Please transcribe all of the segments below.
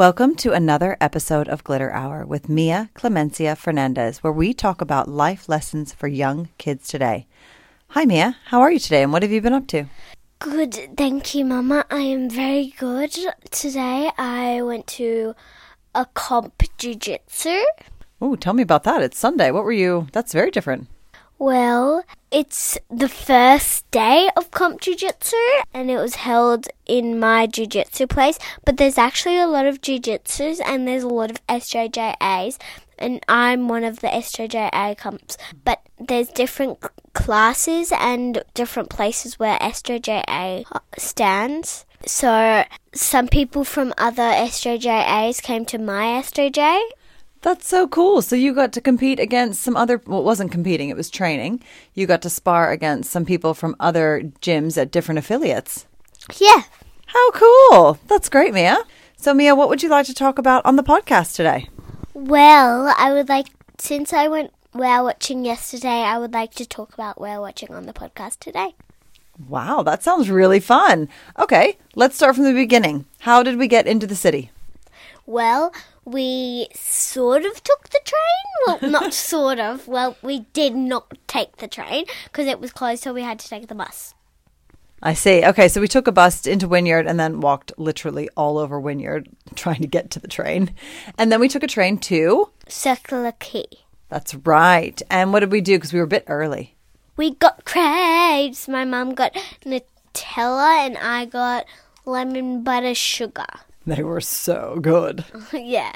Welcome to another episode of Glitter Hour with Mia Clemencia Fernandez, where we talk about life lessons for young kids today. Hi, Mia. How are you today, and what have you been up to? Good, thank you, Mama. I am very good. Today I went to a comp jiu-jitsu. Oh, tell me about that. It's Sunday. What were you? That's very different. Well, it's the first day of comp jiu-jitsu and it was held in my jiu-jitsu place, but there's actually a lot of jiu-jitsus and there's a lot of SJJAs and I'm one of the SJJA comps, but there's different classes and different places where SJJA stands. So some people from other SJJAs came to my SJJ That's so cool. So you got to compete against some other, well, it wasn't competing, it was training. You got to spar against some people from other gyms at different affiliates. Yeah. How cool. That's great, Mia. So, Mia, what would you like to talk about on the podcast today? Well, I would like, since I went whale watching yesterday, I would like to talk about whale watching on the podcast today. Wow, that sounds really fun. Okay, let's start from the beginning. How did we get into the city? Well, we sort of took the train. Well, not sort of. Well, we did not take the train because it was closed, so we had to take the bus. I see. Okay, so we took a bus into Wynyard and then walked literally all over Wynyard trying to get to the train. And then we took a train to. Circular Quay. That's right. And what did we do? Because we were a bit early. We got crepes. My mum got Nutella, and I got lemon butter sugar. They were so good. yeah.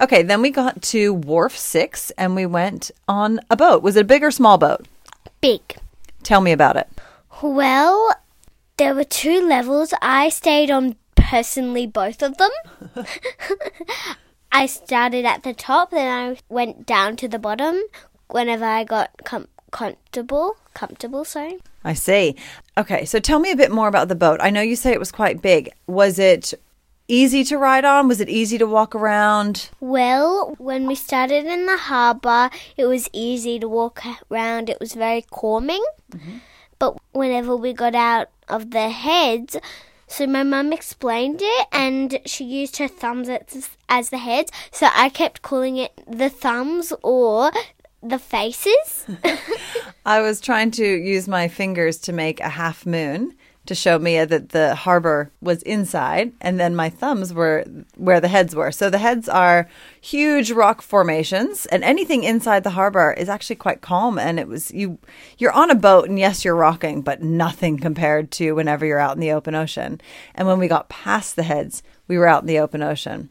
Okay, then we got to Wharf 6 and we went on a boat. Was it a big or small boat? Big. Tell me about it. Well, there were two levels. I stayed on personally both of them. I started at the top, then I went down to the bottom whenever I got com- comfortable. Comfortable, sorry. I see. Okay, so tell me a bit more about the boat. I know you say it was quite big. Was it easy to ride on? Was it easy to walk around? Well, when we started in the harbour, it was easy to walk around. It was very calming. Mm-hmm. But whenever we got out of the heads, so my mum explained it and she used her thumbs as, as the heads. So I kept calling it the thumbs or the faces. I was trying to use my fingers to make a half moon to show Mia that the harbor was inside, and then my thumbs were where the heads were. So the heads are huge rock formations, and anything inside the harbor is actually quite calm. And it was you, you're on a boat, and yes, you're rocking, but nothing compared to whenever you're out in the open ocean. And when we got past the heads, we were out in the open ocean.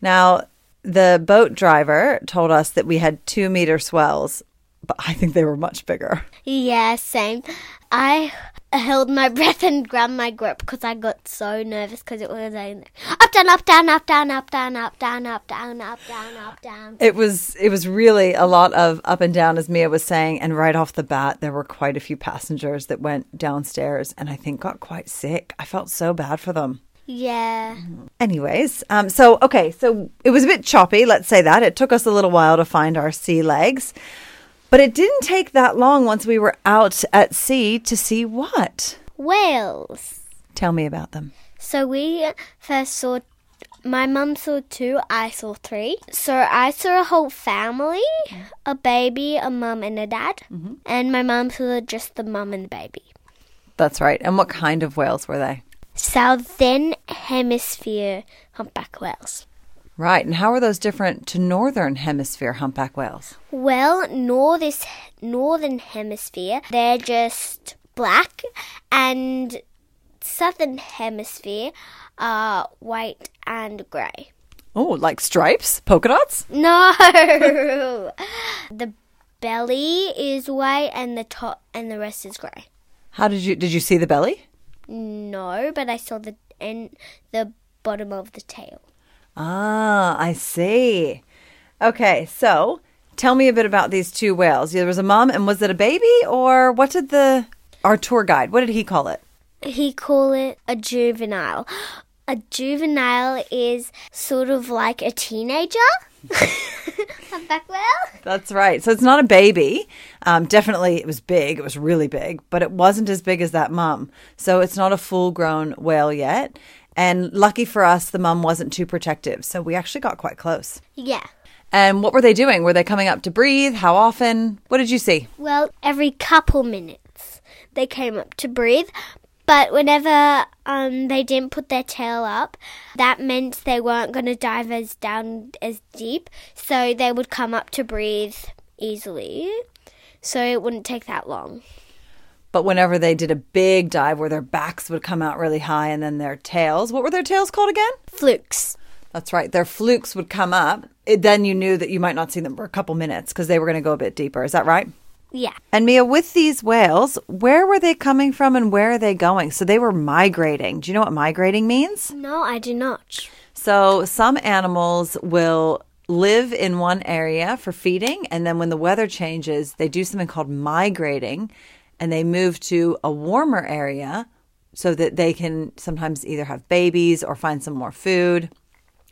Now, the boat driver told us that we had two meter swells, but I think they were much bigger. yeah, same. I held my breath and grabbed my grip because I got so nervous because it was like up, down, up, down, up, down, up, down, up, down, up, down, up, down, up, down. It was it was really a lot of up and down, as Mia was saying, and right off the bat, there were quite a few passengers that went downstairs and I think got quite sick. I felt so bad for them. Yeah. Anyways, um, so okay, so it was a bit choppy. Let's say that it took us a little while to find our sea legs, but it didn't take that long once we were out at sea to see what. Whales. Tell me about them. So we first saw. My mum saw two, I saw three. So I saw a whole family a baby, a mum, and a dad. Mm-hmm. And my mum saw just the mum and the baby. That's right. And what kind of whales were they? Southern Hemisphere humpback whales. Right. And how are those different to northern hemisphere humpback whales? Well, northern northern hemisphere, they're just black, and southern hemisphere are white and grey. Oh, like stripes, polka dots? No, the belly is white, and the top and the rest is grey. How did you did you see the belly? No, but I saw the and the bottom of the tail. Ah, I see. Okay, so tell me a bit about these two whales. There was a mom, and was it a baby, or what did the our tour guide? What did he call it? He call it a juvenile. A juvenile is sort of like a teenager. Humpback whale. That's right. So it's not a baby. Um, definitely, it was big. It was really big, but it wasn't as big as that mum. So it's not a full grown whale yet. And lucky for us, the mum wasn't too protective. So we actually got quite close. Yeah. And what were they doing? Were they coming up to breathe? How often? What did you see? Well, every couple minutes they came up to breathe. But whenever um, they didn't put their tail up, that meant they weren't going to dive as down as deep. So they would come up to breathe easily. So it wouldn't take that long. But whenever they did a big dive where their backs would come out really high and then their tails, what were their tails called again? Flukes. That's right. Their flukes would come up. It, then you knew that you might not see them for a couple minutes because they were going to go a bit deeper. Is that right? Yeah. And Mia, with these whales, where were they coming from and where are they going? So they were migrating. Do you know what migrating means? No, I do not. So some animals will live in one area for feeding, and then when the weather changes, they do something called migrating and they move to a warmer area so that they can sometimes either have babies or find some more food.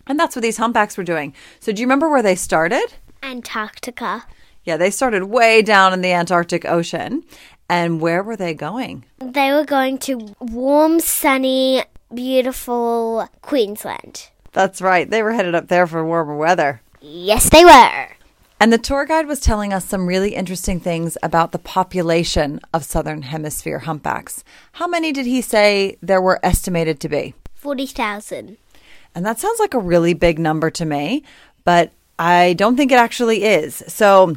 And that's what these humpbacks were doing. So, do you remember where they started? Antarctica. Yeah, they started way down in the Antarctic Ocean. And where were they going? They were going to warm, sunny, beautiful Queensland. That's right. They were headed up there for warmer weather. Yes, they were. And the tour guide was telling us some really interesting things about the population of Southern Hemisphere humpbacks. How many did he say there were estimated to be? 40,000. And that sounds like a really big number to me, but I don't think it actually is. So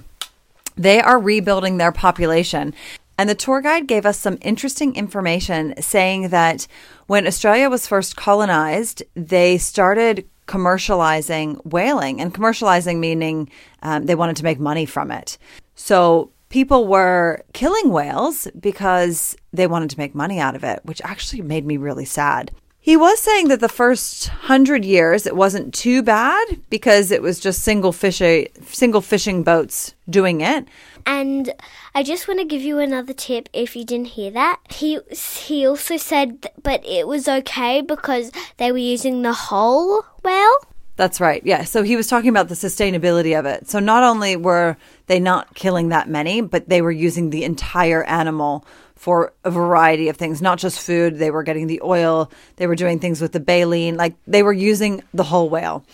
they are rebuilding their population. And the tour guide gave us some interesting information saying that when Australia was first colonized, they started commercializing whaling, and commercializing meaning um, they wanted to make money from it. So people were killing whales because they wanted to make money out of it, which actually made me really sad. He was saying that the first hundred years it wasn't too bad because it was just single fishing uh, single fishing boats doing it. And I just want to give you another tip if you didn't hear that. He he also said th- but it was okay because they were using the whole well. That's right. Yeah. So he was talking about the sustainability of it. So not only were they not killing that many, but they were using the entire animal for a variety of things, not just food. They were getting the oil, they were doing things with the baleen, like they were using the whole whale.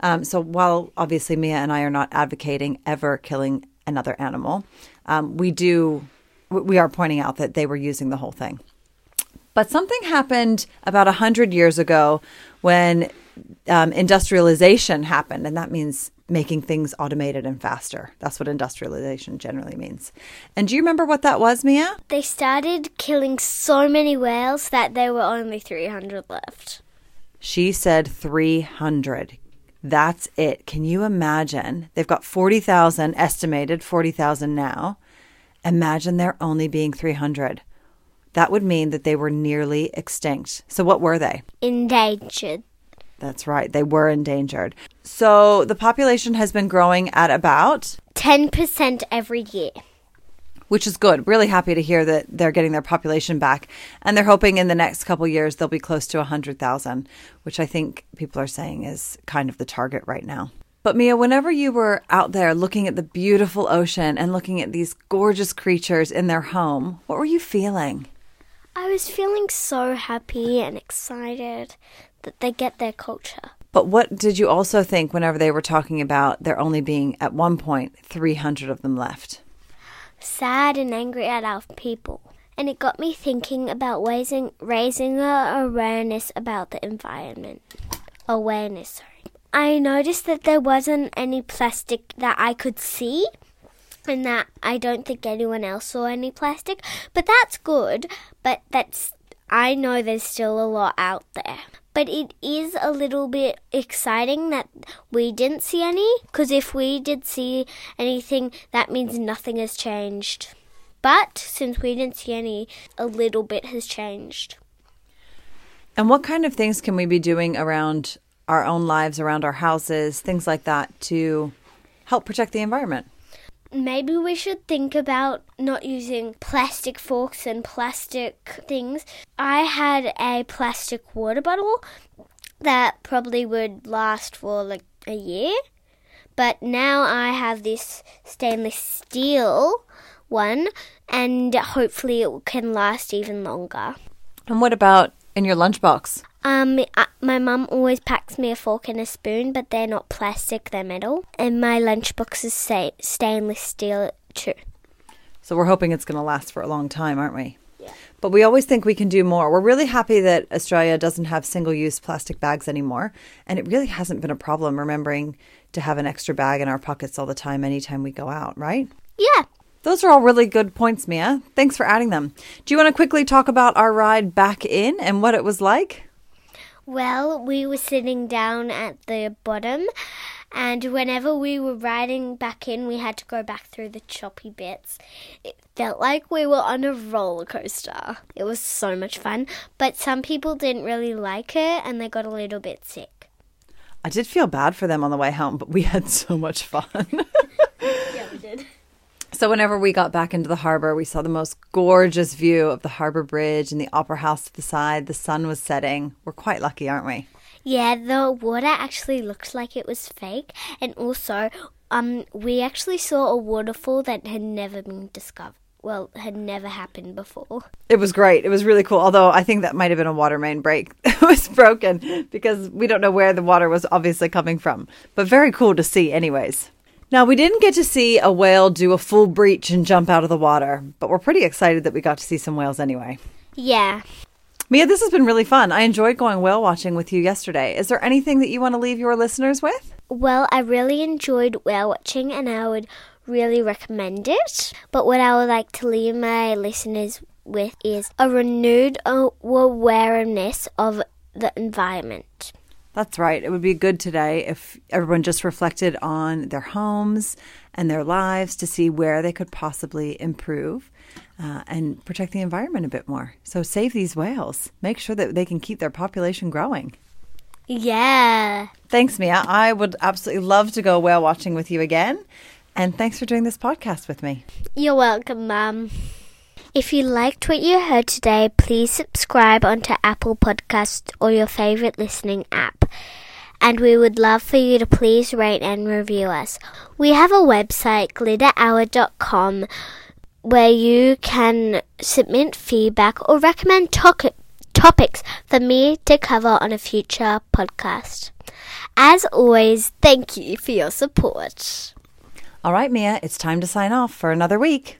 Um, so while obviously Mia and I are not advocating ever killing another animal, um, we do, we are pointing out that they were using the whole thing. But something happened about a 100 years ago when um, industrialization happened, and that means making things automated and faster. That's what industrialization generally means. And do you remember what that was, Mia? They started killing so many whales that there were only 300 left. She said 300. That's it. Can you imagine? They've got 40,000 estimated, 40,000 now. Imagine there only being 300. That would mean that they were nearly extinct. So, what were they? Endangered. That's right. They were endangered. So the population has been growing at about 10% every year. Which is good. Really happy to hear that they're getting their population back. And they're hoping in the next couple years they'll be close to 100,000, which I think people are saying is kind of the target right now. But Mia, whenever you were out there looking at the beautiful ocean and looking at these gorgeous creatures in their home, what were you feeling? I was feeling so happy and excited that they get their culture. But what did you also think whenever they were talking about there only being, at one point, 300 of them left? Sad and angry at our people. And it got me thinking about raising, raising awareness about the environment. Awareness, sorry. I noticed that there wasn't any plastic that I could see and that I don't think anyone else saw any plastic. But that's good. But that's I know there's still a lot out there. But it is a little bit exciting that we didn't see any, because if we did see anything, that means nothing has changed. But since we didn't see any, a little bit has changed. And what kind of things can we be doing around our own lives, around our houses, things like that to help protect the environment? Maybe we should think about not using plastic forks and plastic things. I had a plastic water bottle that probably would last for like a year, but now I have this stainless steel one, and hopefully it can last even longer. And what about in your lunchbox? Um, my mum always packs me a fork and a spoon, but they're not plastic; they're metal. And my lunchbox is sta- stainless steel too. So we're hoping it's going to last for a long time, aren't we? Yeah. But we always think we can do more. We're really happy that Australia doesn't have single use plastic bags anymore. And it really hasn't been a problem remembering to have an extra bag in our pockets all the time, anytime we go out, right? Yeah. Those are all really good points, Mia. Thanks for adding them. Do you want to quickly talk about our ride back in and what it was like? Well, we were sitting down at the bottom, and whenever we were riding back in, we had to go back through the choppy bits. It felt like we were on a roller coaster. It was so much fun, but some people didn't really like it and they got a little bit sick. I did feel bad for them on the way home, but we had so much fun. yeah, we did. So, whenever we got back into the harbor, we saw the most gorgeous view of the harbor bridge and the opera house to the side. The sun was setting. We're quite lucky, aren't we? Yeah, the water actually looked like it was fake, and also, um, we actually saw a waterfall that had never been discovered. Well, had never happened before. It was great. It was really cool. Although I think that might have been a water main break that was broken because we don't know where the water was obviously coming from. But very cool to see, anyways. Now, we didn't get to see a whale do a full breach and jump out of the water, but we're pretty excited that we got to see some whales anyway. Yeah. Mia, this has been really fun. I enjoyed going whale watching with you yesterday. Is there anything that you want to leave your listeners with? Well, I really enjoyed whale watching and I would really recommend it. But what I would like to leave my listeners with is a renewed awareness of the environment. That's right. It would be good today if everyone just reflected on their homes and their lives to see where they could possibly improve uh, and protect the environment a bit more. So save these whales. Make sure that they can keep their population growing. Yeah. Thanks, Mia. I would absolutely love to go whale watching with you again. And thanks for doing this podcast with me. You're welcome, Mum. If you liked what you heard today, please subscribe onto Apple Podcast or your favorite listening app. And we would love for you to please rate and review us. We have a website, glitterhour.com, where you can submit feedback or recommend to- topics for me to cover on a future podcast. As always, thank you for your support. All right, Mia, it's time to sign off for another week.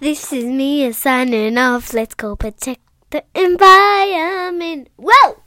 This is Mia signing off. Let's go protect the environment. Whoa!